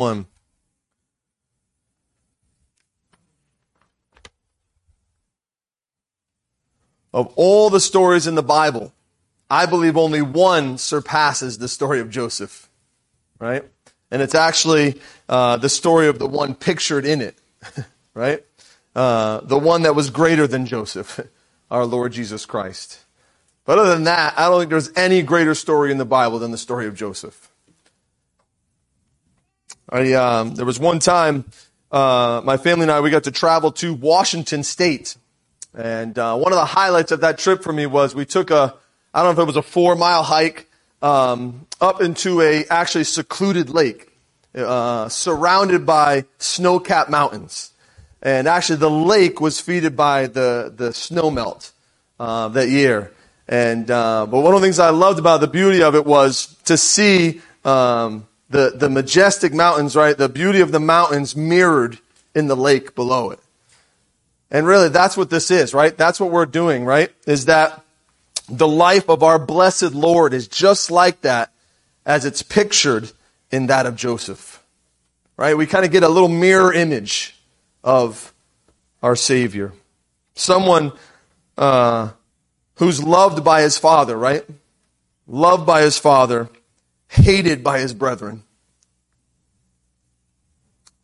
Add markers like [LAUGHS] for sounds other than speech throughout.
1. Of all the stories in the Bible, I believe only one surpasses the story of Joseph, right? And it's actually uh, the story of the one pictured in it, [LAUGHS] right? Uh, the one that was greater than Joseph, [LAUGHS] our Lord Jesus Christ. But other than that, I don't think there's any greater story in the Bible than the story of Joseph. I, um, there was one time, uh, my family and I, we got to travel to Washington State. And uh, one of the highlights of that trip for me was we took a, I don't know if it was a four mile hike um, up into a actually secluded lake, uh, surrounded by snow capped mountains. And actually, the lake was feeded by the, the snow melt uh, that year. And uh, but one of the things I loved about the beauty of it was to see um, the the majestic mountains, right? The beauty of the mountains mirrored in the lake below it. And really, that's what this is, right? That's what we're doing, right? Is that the life of our blessed Lord is just like that as it's pictured in that of Joseph. Right? We kind of get a little mirror image of our Savior. Someone uh, who's loved by his Father, right? Loved by his Father, hated by his brethren,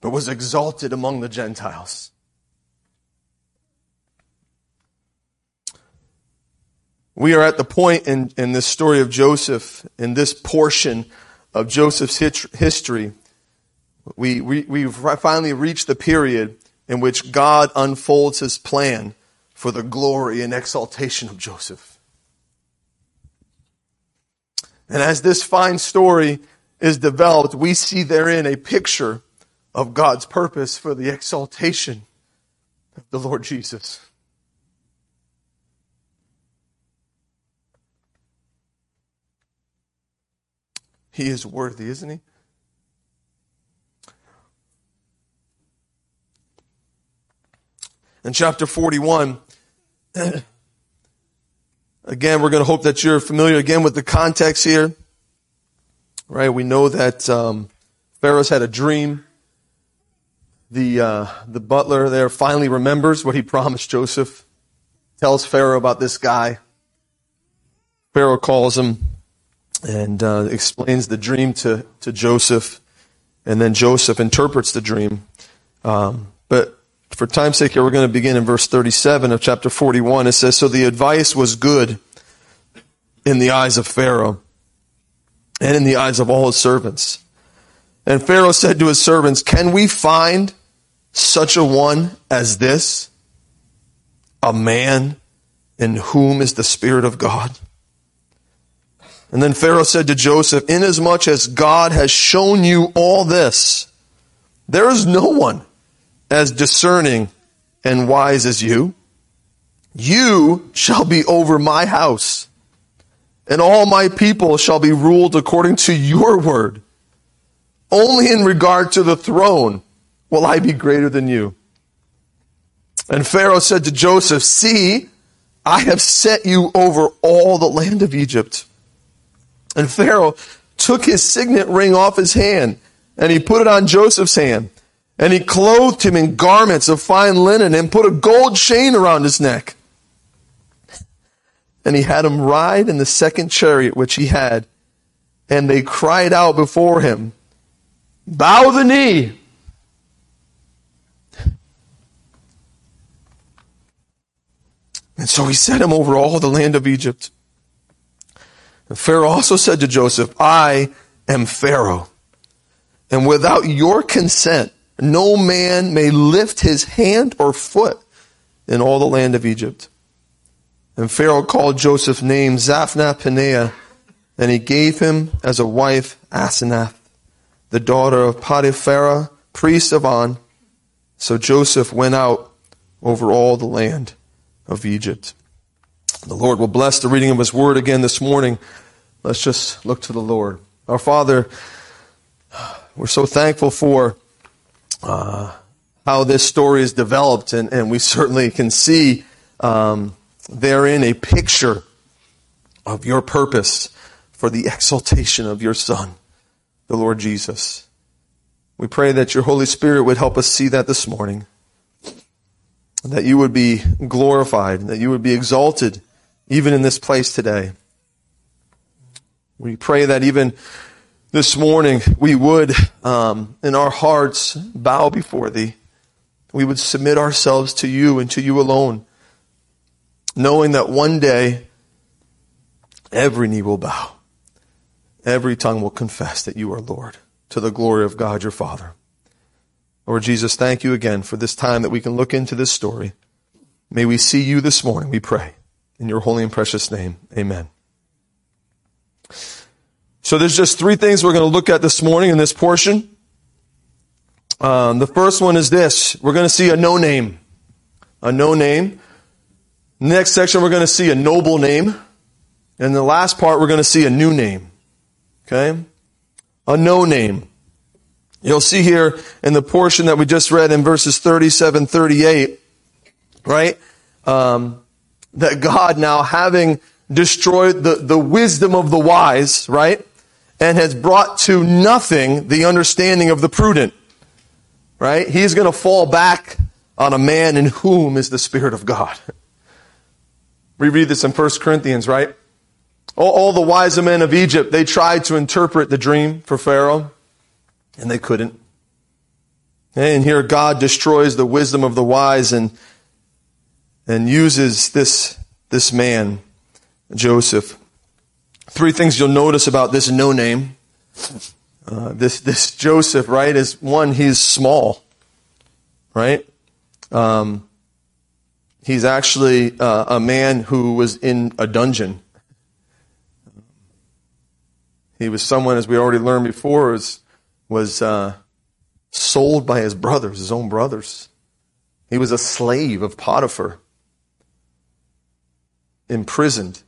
but was exalted among the Gentiles. We are at the point in, in this story of Joseph, in this portion of Joseph's history, we, we, we finally reached the period in which God unfolds his plan for the glory and exaltation of Joseph. And as this fine story is developed, we see therein a picture of God's purpose for the exaltation of the Lord Jesus. He is worthy, isn't he? In chapter 41, [CLEARS THROAT] again, we're going to hope that you're familiar again with the context here. Right? We know that um, Pharaoh's had a dream. The, uh, the butler there finally remembers what he promised Joseph, tells Pharaoh about this guy. Pharaoh calls him and uh, explains the dream to, to Joseph, and then Joseph interprets the dream. Um, but for time's sake here, we're going to begin in verse 37 of chapter 41. It says, So the advice was good in the eyes of Pharaoh and in the eyes of all his servants. And Pharaoh said to his servants, Can we find such a one as this? A man in whom is the Spirit of God? And then Pharaoh said to Joseph, Inasmuch as God has shown you all this, there is no one as discerning and wise as you. You shall be over my house, and all my people shall be ruled according to your word. Only in regard to the throne will I be greater than you. And Pharaoh said to Joseph, See, I have set you over all the land of Egypt. And Pharaoh took his signet ring off his hand and he put it on Joseph's hand. And he clothed him in garments of fine linen and put a gold chain around his neck. And he had him ride in the second chariot which he had. And they cried out before him, Bow the knee. And so he set him over all the land of Egypt. And Pharaoh also said to Joseph, I am Pharaoh, and without your consent, no man may lift his hand or foot in all the land of Egypt. And Pharaoh called Joseph's name Zaphnath Paneah, and he gave him as a wife Asenath, the daughter of Potiphera, priest of On. So Joseph went out over all the land of Egypt. The Lord will bless the reading of His Word again this morning. Let's just look to the Lord. Our Father, we're so thankful for uh, how this story is developed, and, and we certainly can see um, therein a picture of your purpose for the exaltation of your Son, the Lord Jesus. We pray that your Holy Spirit would help us see that this morning. That you would be glorified, that you would be exalted even in this place today. We pray that even this morning we would, um, in our hearts, bow before thee. We would submit ourselves to you and to you alone, knowing that one day every knee will bow, every tongue will confess that you are Lord, to the glory of God your Father. Lord Jesus, thank you again for this time that we can look into this story. May we see you this morning, we pray. In your holy and precious name, amen. So there's just three things we're going to look at this morning in this portion. Um, the first one is this. We're going to see a no name. A no name. Next section, we're going to see a noble name. And the last part, we're going to see a new name. Okay? A no name. You'll see here in the portion that we just read in verses 37, 38, right? Um, that God now having destroyed the, the wisdom of the wise, right? And has brought to nothing the understanding of the prudent, right? He's going to fall back on a man in whom is the Spirit of God. [LAUGHS] We read this in 1 Corinthians, right? All, all the wise men of Egypt, they tried to interpret the dream for Pharaoh, and they couldn't. And here God destroys the wisdom of the wise and, and uses this, this man Joseph. Three things you'll notice about this no name. Uh, this this Joseph, right, is one he's small, right? Um, he's actually uh, a man who was in a dungeon. He was someone, as we already learned before, was was uh, sold by his brothers, his own brothers. He was a slave of Potiphar, imprisoned.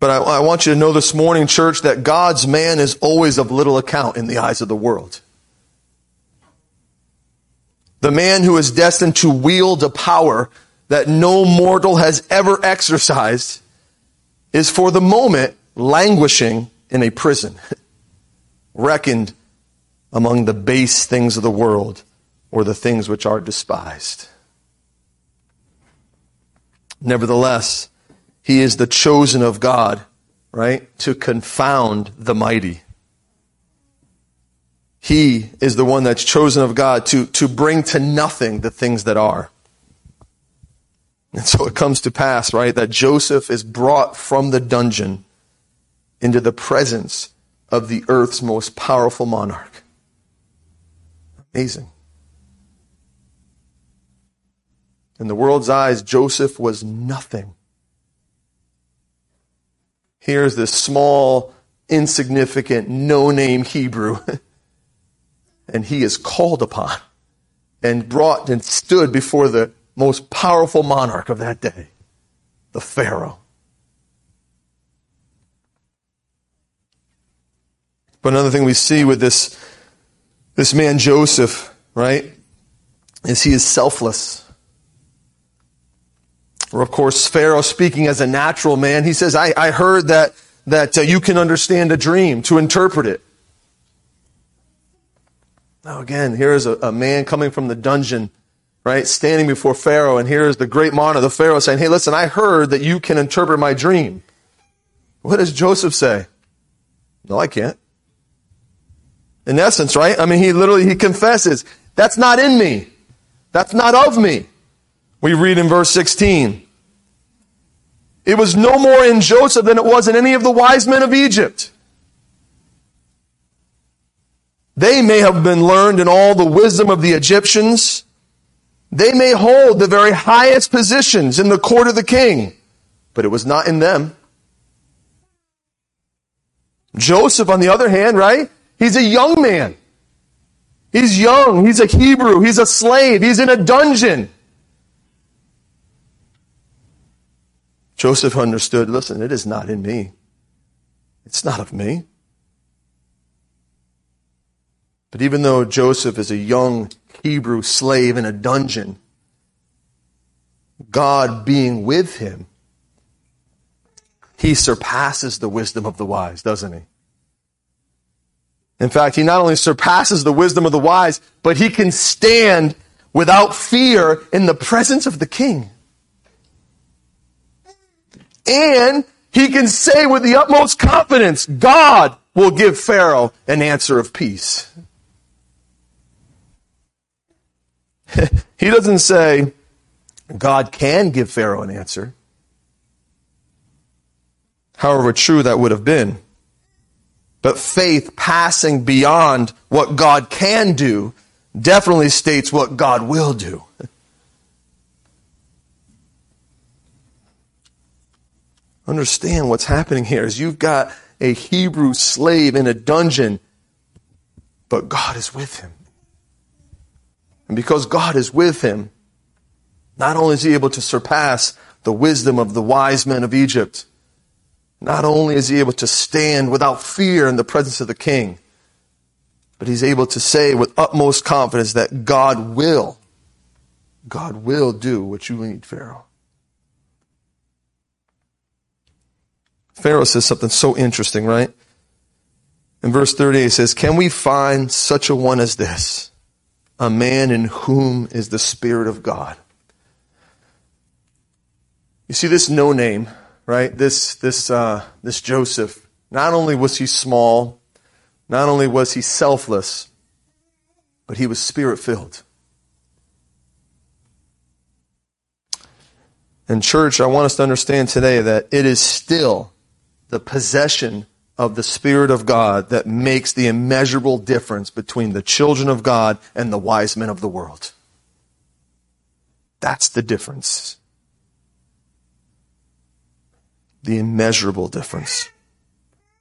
But I, I, want you to know this morning, church, that God's man is always of little account in the eyes of the world. The man who is destined to wield a power that no mortal has ever exercised is for the moment languishing in a prison, [LAUGHS] reckoned among the base things of the world or the things which are despised. Nevertheless, he is the chosen of God, right? To confound the mighty. He is the one that's chosen of God to, to bring to nothing the things that are. And so it comes to pass, right, that Joseph is brought from the dungeon into the presence of the earth's most powerful monarch. Amazing. In the world's eyes, Joseph was nothing. Here's this small, insignificant, no name Hebrew. [LAUGHS] and he is called upon and brought and stood before the most powerful monarch of that day, the Pharaoh. But another thing we see with this, this man Joseph, right, is he is selfless. Or of course, Pharaoh speaking as a natural man, he says, I, I heard that, that uh, you can understand a dream to interpret it. Now again, here is a, a man coming from the dungeon, right, standing before Pharaoh, and here is the great monarch, the Pharaoh saying, hey, listen, I heard that you can interpret my dream. What does Joseph say? No, I can't. In essence, right? I mean, he literally, he confesses, that's not in me. That's not of me. We read in verse 16. It was no more in Joseph than it was in any of the wise men of Egypt. They may have been learned in all the wisdom of the Egyptians. They may hold the very highest positions in the court of the king, but it was not in them. Joseph, on the other hand, right? He's a young man. He's young. He's a Hebrew. He's a slave. He's in a dungeon. Joseph understood, listen, it is not in me. It's not of me. But even though Joseph is a young Hebrew slave in a dungeon, God being with him, he surpasses the wisdom of the wise, doesn't he? In fact, he not only surpasses the wisdom of the wise, but he can stand without fear in the presence of the king. And he can say with the utmost confidence, God will give Pharaoh an answer of peace. [LAUGHS] he doesn't say, God can give Pharaoh an answer. However true that would have been. But faith passing beyond what God can do definitely states what God will do. [LAUGHS] Understand what's happening here is you've got a Hebrew slave in a dungeon, but God is with him. And because God is with him, not only is he able to surpass the wisdom of the wise men of Egypt, not only is he able to stand without fear in the presence of the king, but he's able to say with utmost confidence that God will, God will do what you need, Pharaoh. Pharaoh says something so interesting, right? In verse 38, he says, Can we find such a one as this? A man in whom is the Spirit of God. You see this no name, right? This, this, uh, this Joseph, not only was he small, not only was he selfless, but he was spirit filled. And church, I want us to understand today that it is still the possession of the Spirit of God that makes the immeasurable difference between the children of God and the wise men of the world. That's the difference the immeasurable difference.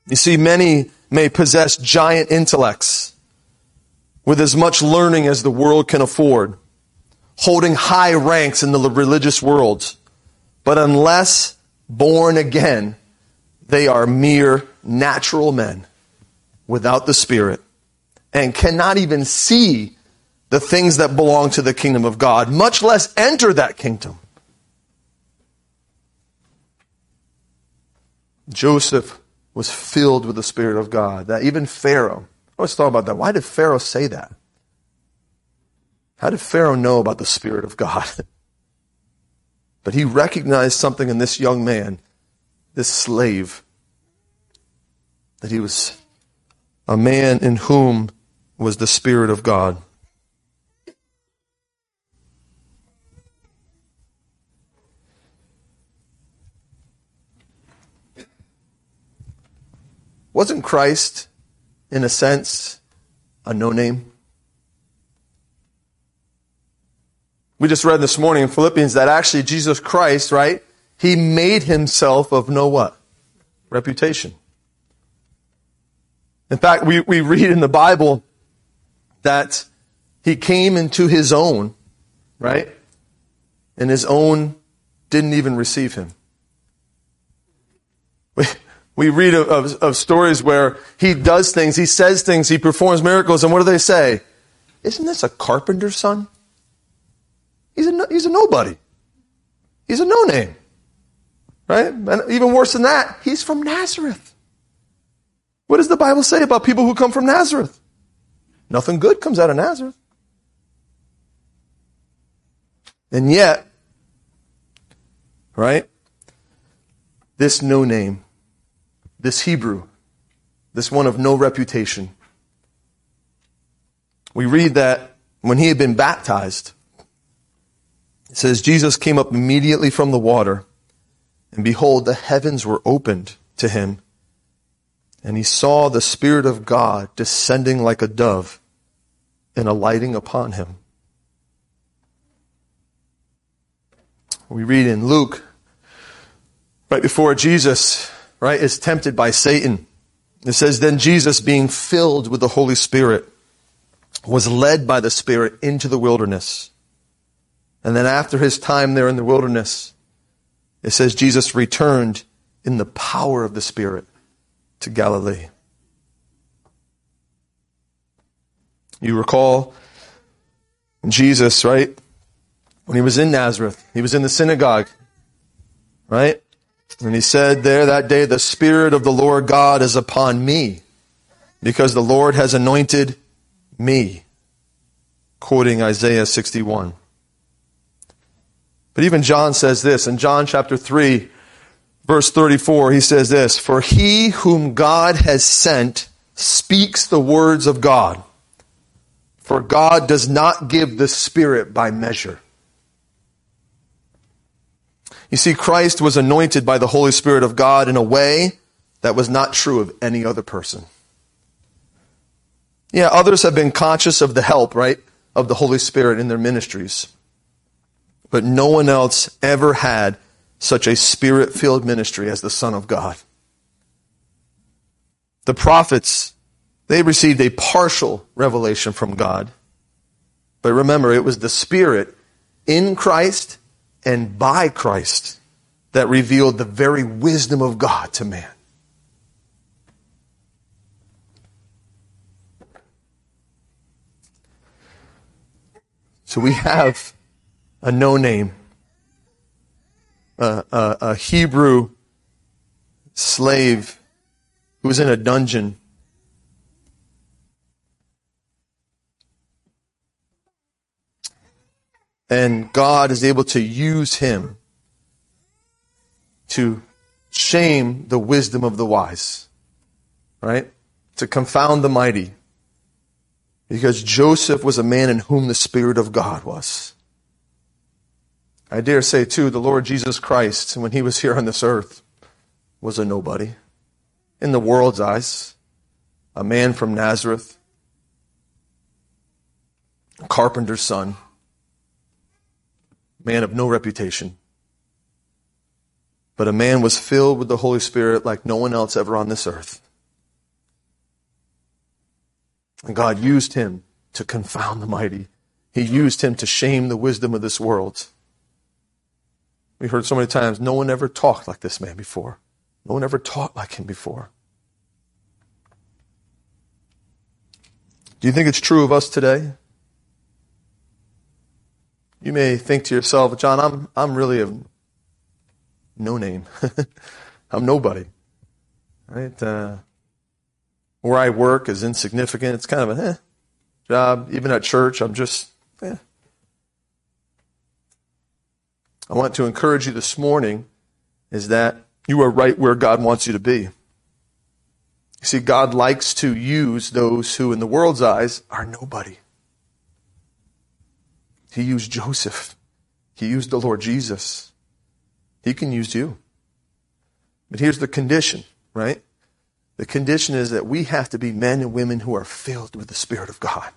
You see, many may possess giant intellects with as much learning as the world can afford, holding high ranks in the religious world. But unless born again, they are mere natural men without the Spirit and cannot even see the things that belong to the kingdom of God, much less enter that kingdom. Joseph was filled with the Spirit of God. That even Pharaoh, I always thought about that. Why did Pharaoh say that? How did Pharaoh know about the Spirit of God? [LAUGHS] but he recognized something in this young man, this slave, that he was a man in whom was the Spirit of God. Wasn't Christ, in a sense, a no name? We just read this morning in Philippians that actually Jesus Christ, right? He made himself of no what? Reputation. In fact, we, we read in the Bible that he came into his own, right? And his own didn't even receive him. We, we read of, of, of, stories where he does things, he says things, he performs miracles, and what do they say? Isn't this a carpenter's son? He's a, he's a nobody. He's a no name. Right? And even worse than that, he's from Nazareth. What does the Bible say about people who come from Nazareth? Nothing good comes out of Nazareth. And yet, right? This no name this Hebrew, this one of no reputation. We read that when he had been baptized, it says, Jesus came up immediately from the water, and behold, the heavens were opened to him, and he saw the Spirit of God descending like a dove and alighting upon him. We read in Luke, right before Jesus right, is tempted by Satan. It says, then Jesus, being filled with the Holy Spirit, was led by the Spirit into the wilderness. And then after his time there in the wilderness, it says Jesus returned in the power of the Spirit to Galilee. You recall Jesus, right? When he was in Nazareth, he was in the synagogue, right? And he said there that day, the Spirit of the Lord God is upon me because the Lord has anointed me. Quoting Isaiah 61. But even John says this in John chapter 3, verse 34, he says this, For he whom God has sent speaks the words of God. For God does not give the Spirit by measure. You see, Christ was anointed by the Holy Spirit of God in a way that was not true of any other person. Yeah, others have been conscious of the help, right, of the Holy Spirit in their ministries. But no one else ever had such a spirit filled ministry as the Son of God. The prophets, they received a partial revelation from God. But remember, it was the Spirit in Christ and by Christ that revealed the very wisdom of God to man. So we have a no name, a, a, Hebrew slave who was in a dungeon. And God is able to use him to shame the wisdom of the wise, right? To confound the mighty. Because Joseph was a man in whom the Spirit of God was. I dare say, too, the Lord Jesus Christ, when he was here on this earth, was a nobody. In the world's eyes, a man from Nazareth, a carpenter's son, man of no reputation. But a man was filled with the Holy Spirit like no one else ever on this earth. And God used him to confound the mighty. He used him to shame the wisdom of this world. We heard so many times, no one ever talked like this man before. No one ever taught like him before. Do you think it's true of us today? You may think to yourself, John, I'm, I'm really a no name. [LAUGHS] I'm nobody. Right? Uh, where I work is insignificant. It's kind of a eh, job. Even at church, I'm just, eh. I want to encourage you this morning is that you are right where God wants you to be. You see, God likes to use those who, in the world's eyes, are nobody. He used Joseph. He used the Lord Jesus. He can use you. But here's the condition, right? The condition is that we have to be men and women who are filled with the Spirit of God.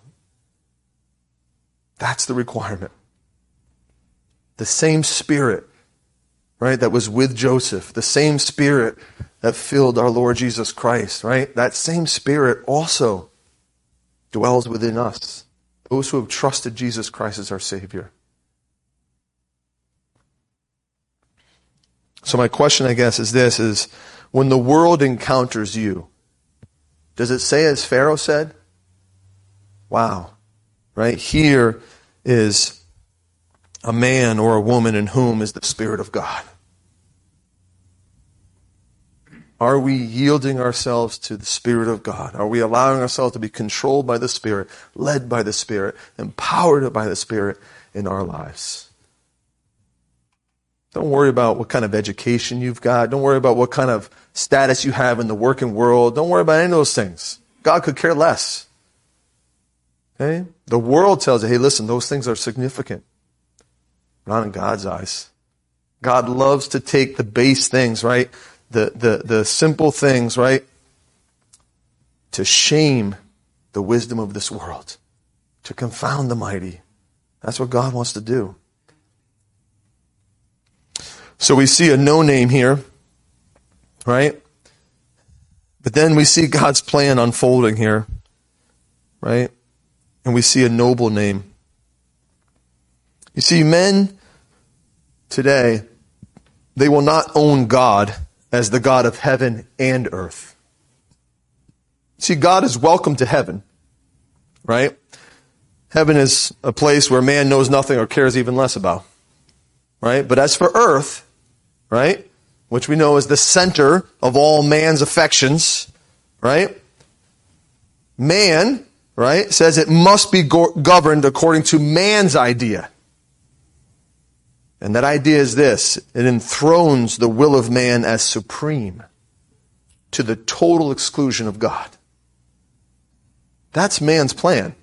That's the requirement. The same Spirit, right, that was with Joseph, the same Spirit that filled our Lord Jesus Christ, right? That same Spirit also dwells within us, those who have trusted Jesus Christ as our Savior. So my question, I guess, is this, is when the world encounters you, does it say as Pharaoh said? Wow. Right? Here is a man or a woman in whom is the Spirit of God. Are we yielding ourselves to the Spirit of God? Are we allowing ourselves to be controlled by the Spirit, led by the Spirit, empowered by the Spirit in our lives? Don't worry about what kind of education you've got. Don't worry about what kind of status you have in the working world. Don't worry about any of those things. God could care less. Okay? The world tells you, hey, listen, those things are significant. Not in God's eyes. God loves to take the base things, right? The, the, the simple things, right? To shame the wisdom of this world. To confound the mighty. That's what God wants to do. So we see a no name here, right? But then we see God's plan unfolding here, right? And we see a noble name. You see, men today, they will not own God as the God of heaven and earth. See, God is welcome to heaven, right? Heaven is a place where man knows nothing or cares even less about, right? But as for earth, right? Which we know is the center of all man's affections, right? man, right, says it must be go- governed according to man's idea. And that idea is this it enthrones the will of man as supreme to the total exclusion of God. That's man's plan.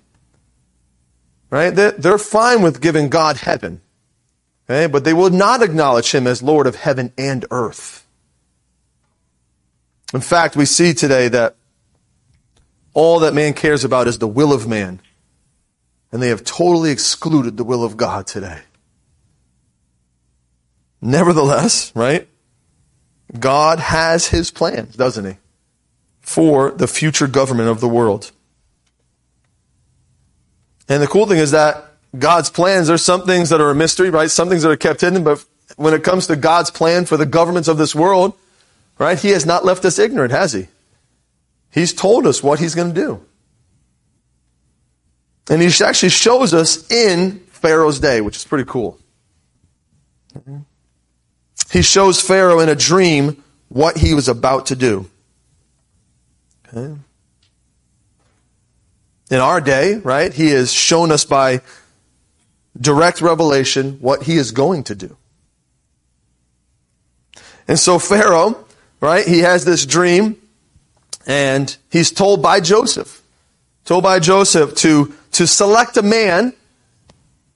Right? They're fine with giving God heaven. Okay? But they will not acknowledge him as Lord of heaven and earth. In fact, we see today that all that man cares about is the will of man. And they have totally excluded the will of God today. Nevertheless, right? God has his plans, doesn't he? For the future government of the world. And the cool thing is that God's plans, there's some things that are a mystery, right? Some things that are kept hidden, but when it comes to God's plan for the governments of this world, right, he has not left us ignorant, has he? He's told us what he's going to do. And he actually shows us in Pharaoh's day, which is pretty cool. Mm-hmm. He shows Pharaoh in a dream what he was about to do. Okay. In our day, right, he has shown us by direct revelation what he is going to do. And so Pharaoh, right, he has this dream and he's told by Joseph, told by Joseph to, to select a man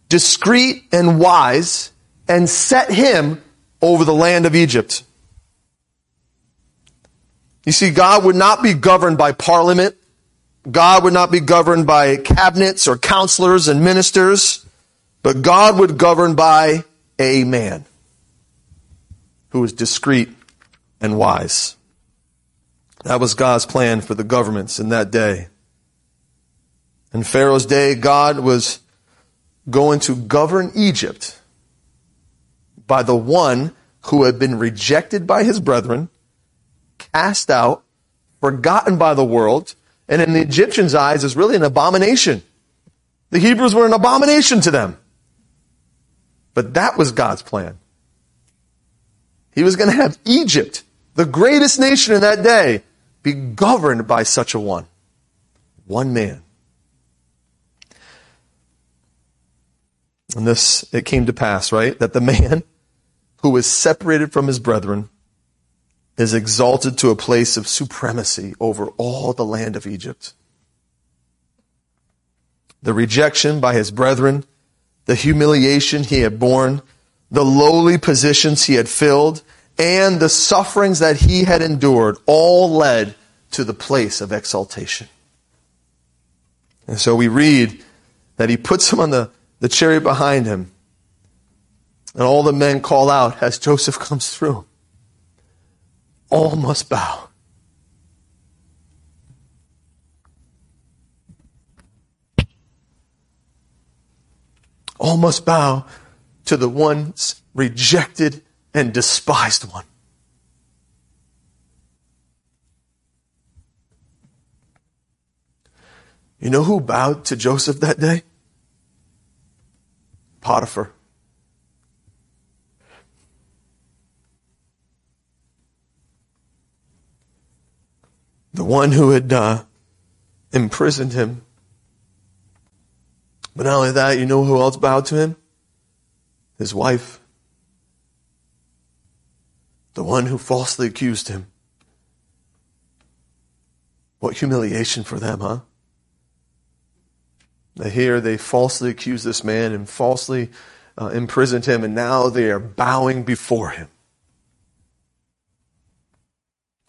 discreet and wise and set him over the land of Egypt. You see, God would not be governed by parliament. God would not be governed by cabinets or counselors and ministers, but God would govern by a man who was discreet and wise. That was God's plan for the governments in that day. In Pharaoh's day, God was going to govern Egypt by the one who had been rejected by his brethren, cast out, forgotten by the world, and in the Egyptians' eyes is really an abomination. The Hebrews were an abomination to them. But that was God's plan. He was going to have Egypt, the greatest nation in that day, be governed by such a one. One man. And this, it came to pass, right? That the man who is separated from his brethren is exalted to a place of supremacy over all the land of Egypt. The rejection by his brethren, the humiliation he had borne, the lowly positions he had filled, and the sufferings that he had endured all led to the place of exaltation. And so we read that he puts him on the, the chariot behind him and all the men call out as Joseph [LAUGHS] comes through. All must bow. All must bow to the once rejected and despised one. You know who bowed to Joseph that day? Potiphar. The one who had uh, imprisoned him. But not only that, you know who else bowed to him? His wife. The one who falsely accused him. What humiliation for them, huh? They here they falsely accused this man and falsely uh, imprisoned him, and now they are bowing before him.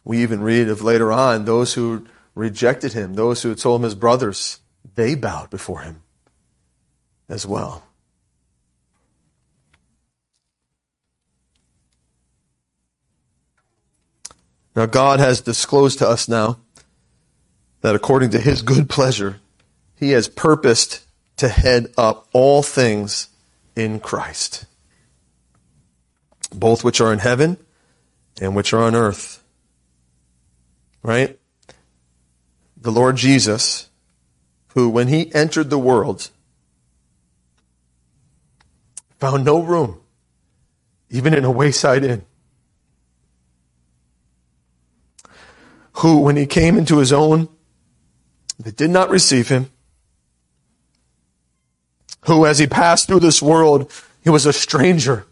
We even read of later on those who rejected him, those who told him his brothers, they bowed before him as well. Now, God has disclosed to us now that according to his good pleasure, he has purposed to head up all things in Christ, both which are in heaven and which are on earth right? The Lord Jesus, who, when he entered the world, found no room, even in a wayside inn. Who, when he came into his own, They did not receive him. Who, as he passed through this world, he was a stranger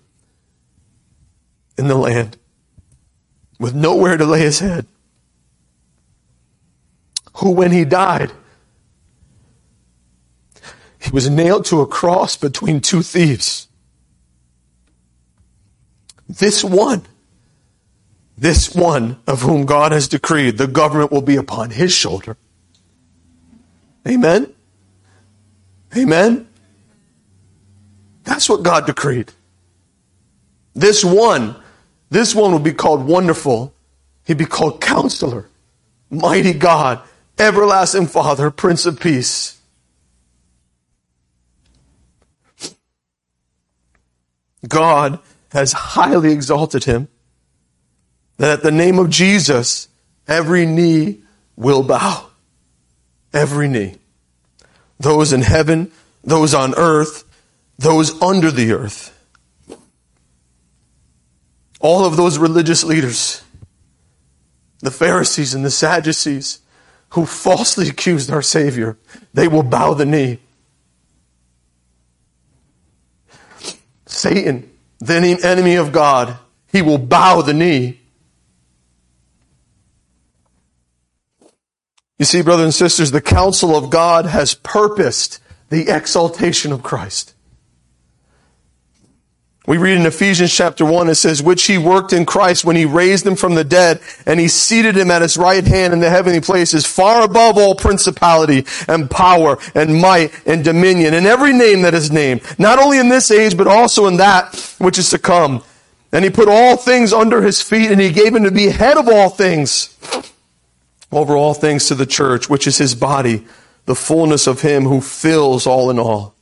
in the land with nowhere to lay his head. Who, when he died, he was nailed to a cross between two thieves. This one, this one of whom God has decreed the government will be upon his shoulder. Amen? Amen? That's what God decreed. This one, this one will be called wonderful. He'd be called counselor, mighty God, everlasting Father, Prince of Peace. God has highly exalted him that at the name of Jesus, every knee will bow. Every knee. Those in heaven, those on earth, those under the earth. All of those religious leaders, the Pharisees and the Sadducees, who falsely accused our Savior, they will bow the knee. Satan, the enemy of God, he will bow the knee. You see, brothers and sisters, the counsel of God has purposed the exaltation of Christ. We read in Ephesians chapter 1, it says, which he worked in Christ when he raised him from the dead and he seated him at his right hand in the heavenly places, far above all principality and power and might and dominion and every name that is named, not only in this age, but also in that which is to come. And he put all things under his feet and he gave him to be head of all things, over all things to the church, which is his body, the fullness of him who fills all in all.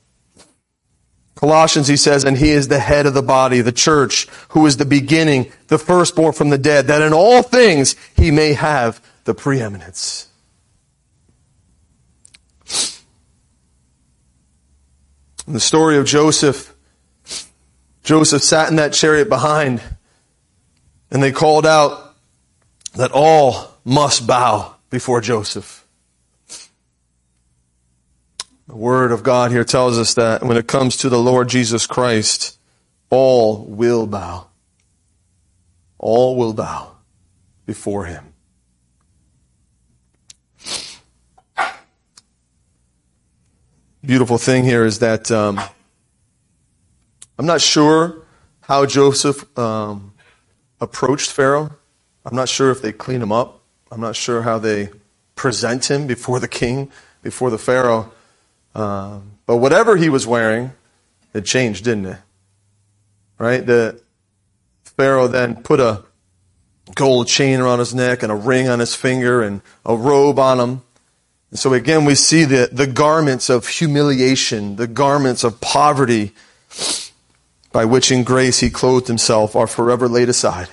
Colossians, he says, and he is the head of the body, the church, who is the beginning, the firstborn from the dead, that in all things he may have the preeminence. In the story of Joseph, Joseph sat in that chariot behind, and they called out that all must bow before Joseph. The Word of God here tells us that when it comes to the Lord Jesus Christ, all will bow. All will bow before Him. Beautiful thing here is that um, I'm not sure how Joseph um, approached Pharaoh. I'm not sure if they clean him up. I'm not sure how they present him before the king, before the Pharaoh. Um, but whatever he was wearing, it changed, didn't it? Right? The Pharaoh then put a gold chain around his neck and a ring on his finger and a robe on him. And so again, we see the, the garments of humiliation, the garments of poverty by which in grace he clothed himself are forever laid aside.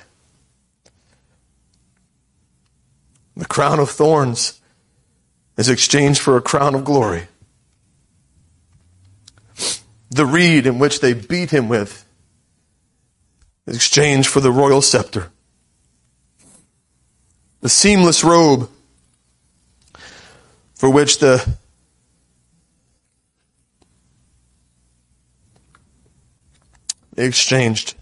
The crown of thorns is exchanged for a crown of glory the reed in which they beat him with in exchange for the royal scepter. The seamless robe for which the they exchanged.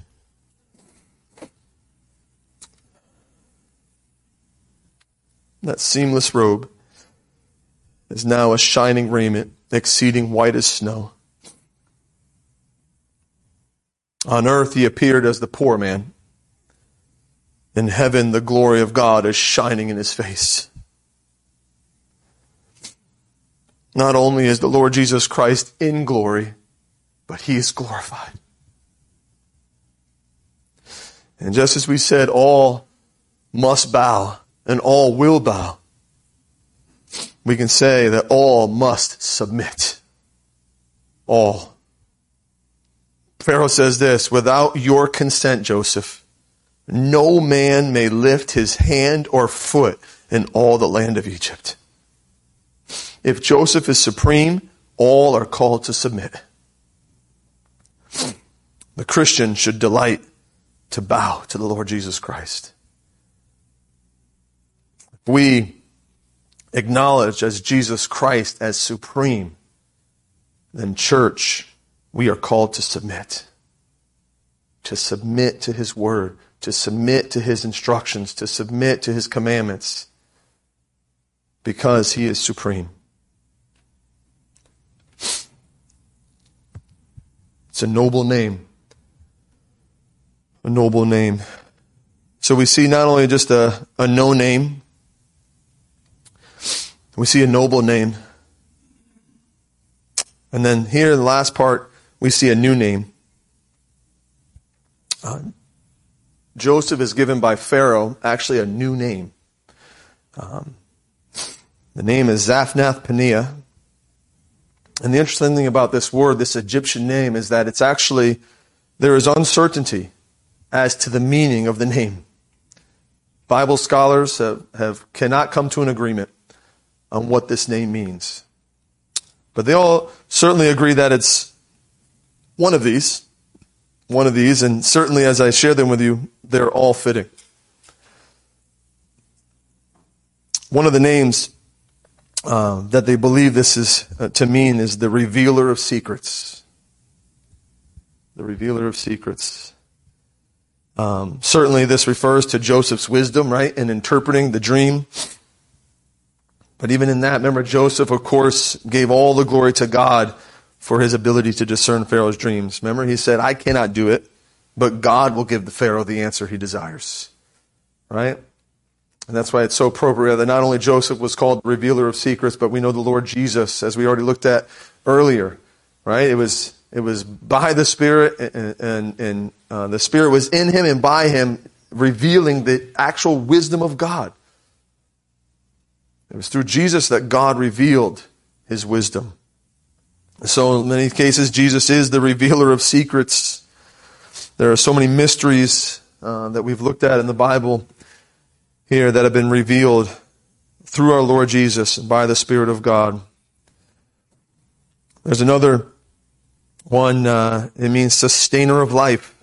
That seamless robe is now a shining raiment, exceeding white as snow. On earth, he appeared as the poor man. In heaven, the glory of God is shining in his face. Not only is the Lord Jesus Christ in glory, but he is glorified. And just as we said, all must bow and all will bow, we can say that all must submit. All. Pharaoh says this, without your consent, Joseph, no man may lift his hand or foot in all the land of Egypt. If Joseph is supreme, all are called to submit. The Christian should delight to bow to the Lord Jesus Christ. We acknowledge as Jesus Christ as supreme, then church, we are called to submit. To submit to his word, to submit to his instructions, to submit to his commandments, because he is supreme. It's a noble name. A noble name. So we see not only just a, a no name, we see a noble name. And then here in the last part, we see a new name. Uh, Joseph is given by Pharaoh actually a new name. Um, the name is Zaphnath Paneah. And the interesting thing about this word, this Egyptian name, is that it's actually, there is uncertainty as to the meaning of the name. Bible scholars have, have cannot come to an agreement on what this name means. But they all certainly agree that it's one of these, one of these, and certainly as I share them with you, they're all fitting. One of the names uh, that they believe this is uh, to mean is the revealer of secrets. The revealer of secrets. Um, certainly, this refers to Joseph's wisdom, right, in interpreting the dream. But even in that, remember, Joseph, of course, gave all the glory to God for his ability to discern Pharaoh's dreams. Remember, he said, I cannot do it, but God will give the Pharaoh the answer he desires. Right? And that's why it's so appropriate that not only Joseph was called revealer of secrets, but we know the Lord Jesus, as we already looked at earlier, right? It was, it was by the Spirit, and, and, and uh, the Spirit was in him and by him, revealing the actual wisdom of God. It was through Jesus that God revealed his wisdom. So, in many cases, Jesus is the revealer of secrets. There are so many mysteries uh, that we've looked at in the Bible here that have been revealed through our Lord Jesus by the Spirit of God. There's another one, uh, it means sustainer of life.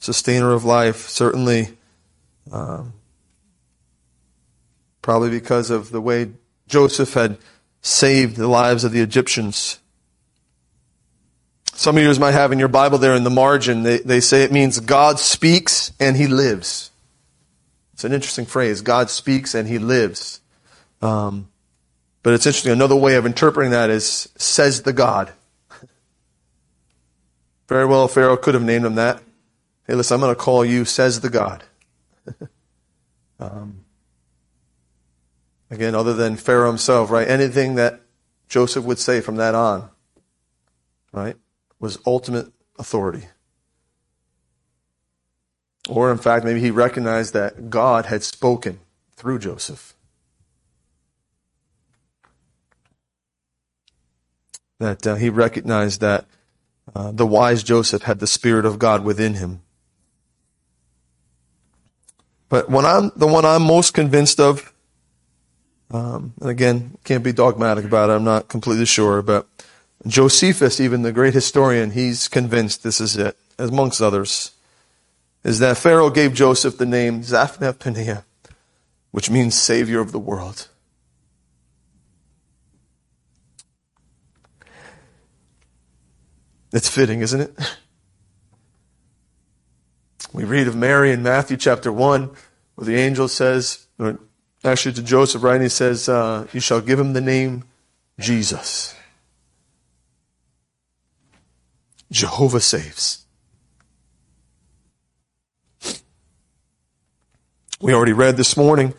Sustainer of life. Certainly, um, probably because of the way Joseph had saved the lives of the Egyptians. Some of you might have in your Bible there in the margin, they, they say it means God speaks and he lives. It's an interesting phrase. God speaks and he lives. Um, but it's interesting. Another way of interpreting that is says the God. [LAUGHS] Very well, Pharaoh could have named him that. Hey, listen, I'm going to call you says the God. [LAUGHS] um, again, other than Pharaoh himself, right? Anything that Joseph would say from that on, right, was ultimate authority. Or, in fact, maybe he recognized that God had spoken through Joseph. That uh, he recognized that uh, the wise Joseph had the Spirit of God within him. But when I'm the one I'm most convinced of, um, and again, can't be dogmatic about it. I'm not completely sure, but Josephus, even the great historian, he's convinced this is it, amongst others is that Pharaoh gave Joseph the name Zaphnath Paneah, which means Savior of the world. It's fitting, isn't it? We read of Mary in Matthew chapter 1, where the angel says, actually to Joseph, right? He says, uh, You shall give him the name Jesus. Jehovah saves. We already read this morning,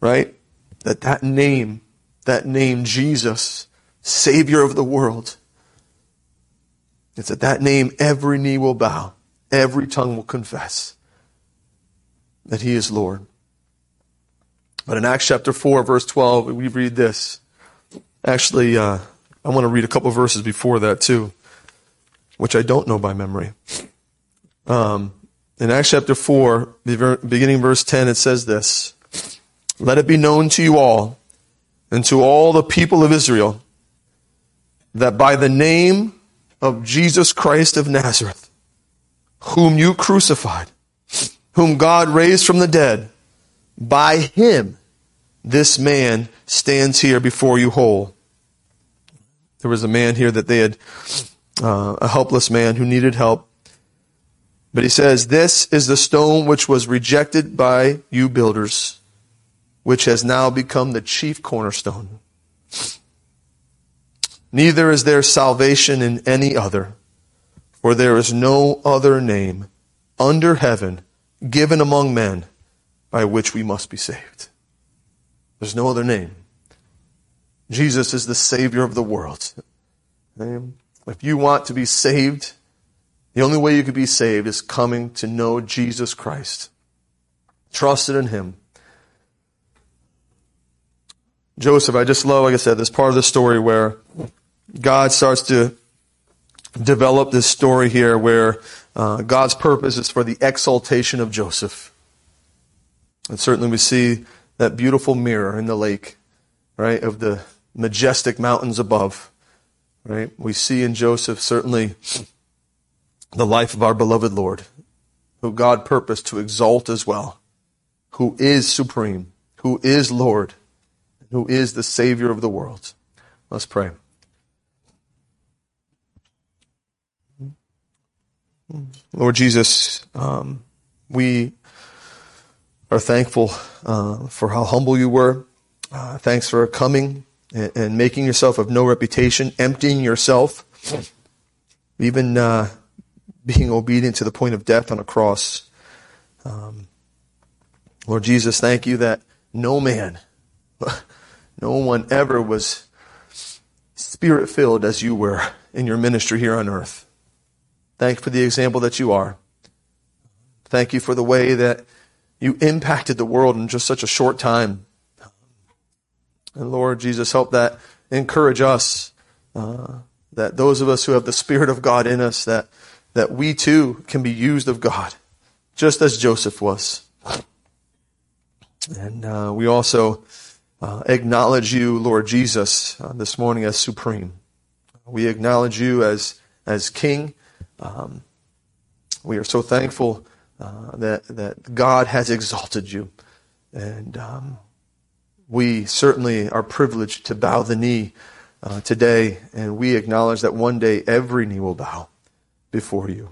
right? That that name, that name Jesus, Savior of the world, it's at that name every knee will bow, every tongue will confess that He is Lord. But in Acts chapter 4, verse 12, we read this. Actually, uh, I want to read a couple verses before that too, which I don't know by memory. Um, in Acts chapter 4, beginning verse 10, it says this Let it be known to you all and to all the people of Israel that by the name of Jesus Christ of Nazareth, whom you crucified, whom God raised from the dead, by him this man stands here before you whole. There was a man here that they had, uh, a helpless man who needed help. But he says, This is the stone which was rejected by you builders, which has now become the chief cornerstone. Neither is there salvation in any other, for there is no other name under heaven given among men by which we must be saved. There's no other name. Jesus is the Savior of the world. If you want to be saved, the only way you could be saved is coming to know Jesus Christ. Trusted in Him. Joseph, I just love, like I said, this part of the story where God starts to develop this story here where uh, God's purpose is for the exaltation of Joseph. And certainly we see that beautiful mirror in the lake, right, of the majestic mountains above, right? We see in Joseph certainly the life of our beloved Lord, who God purposed to exalt as well, who is supreme, who is Lord, who is the Savior of the world. Let's pray. Lord Jesus, um, we are thankful uh, for how humble you were. Uh, thanks for coming and, and, making yourself of no reputation, emptying yourself, even uh, being obedient to the point of death on a cross. Um, Lord Jesus, thank you that no man, [LAUGHS] no one ever was spirit filled as you were in your ministry here on earth. Thank you for the example that you are. Thank you for the way that you impacted the world in just such a short time. And Lord Jesus, help that encourage us, uh, that those of us who have the Spirit of God in us, that, that we too can be used of God, just as Joseph was. And uh, we also uh, acknowledge you, Lord Jesus, uh, this morning as supreme. We acknowledge you as, as King. Um, we are so thankful uh, that that God has exalted you, and um, we certainly are privileged to bow the knee uh, today, and we acknowledge that one day every knee will bow before you.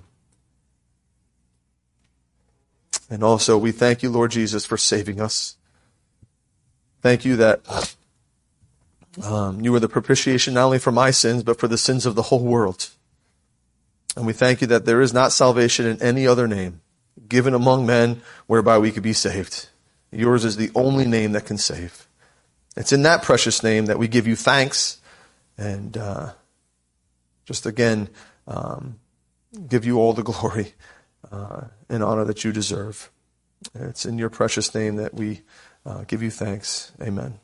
And also, we thank you, Lord Jesus, for saving us. Thank you that um, you were the propitiation not only for my sins, but for the sins of the whole world. And we thank you that there is not salvation in any other name given among men whereby we could be saved. Yours is the only name that can save. It's in that precious name that we give you thanks and uh, just again um, give you all the [LAUGHS] glory uh, and honor that you deserve. It's in your precious name that we uh, give you thanks. Amen.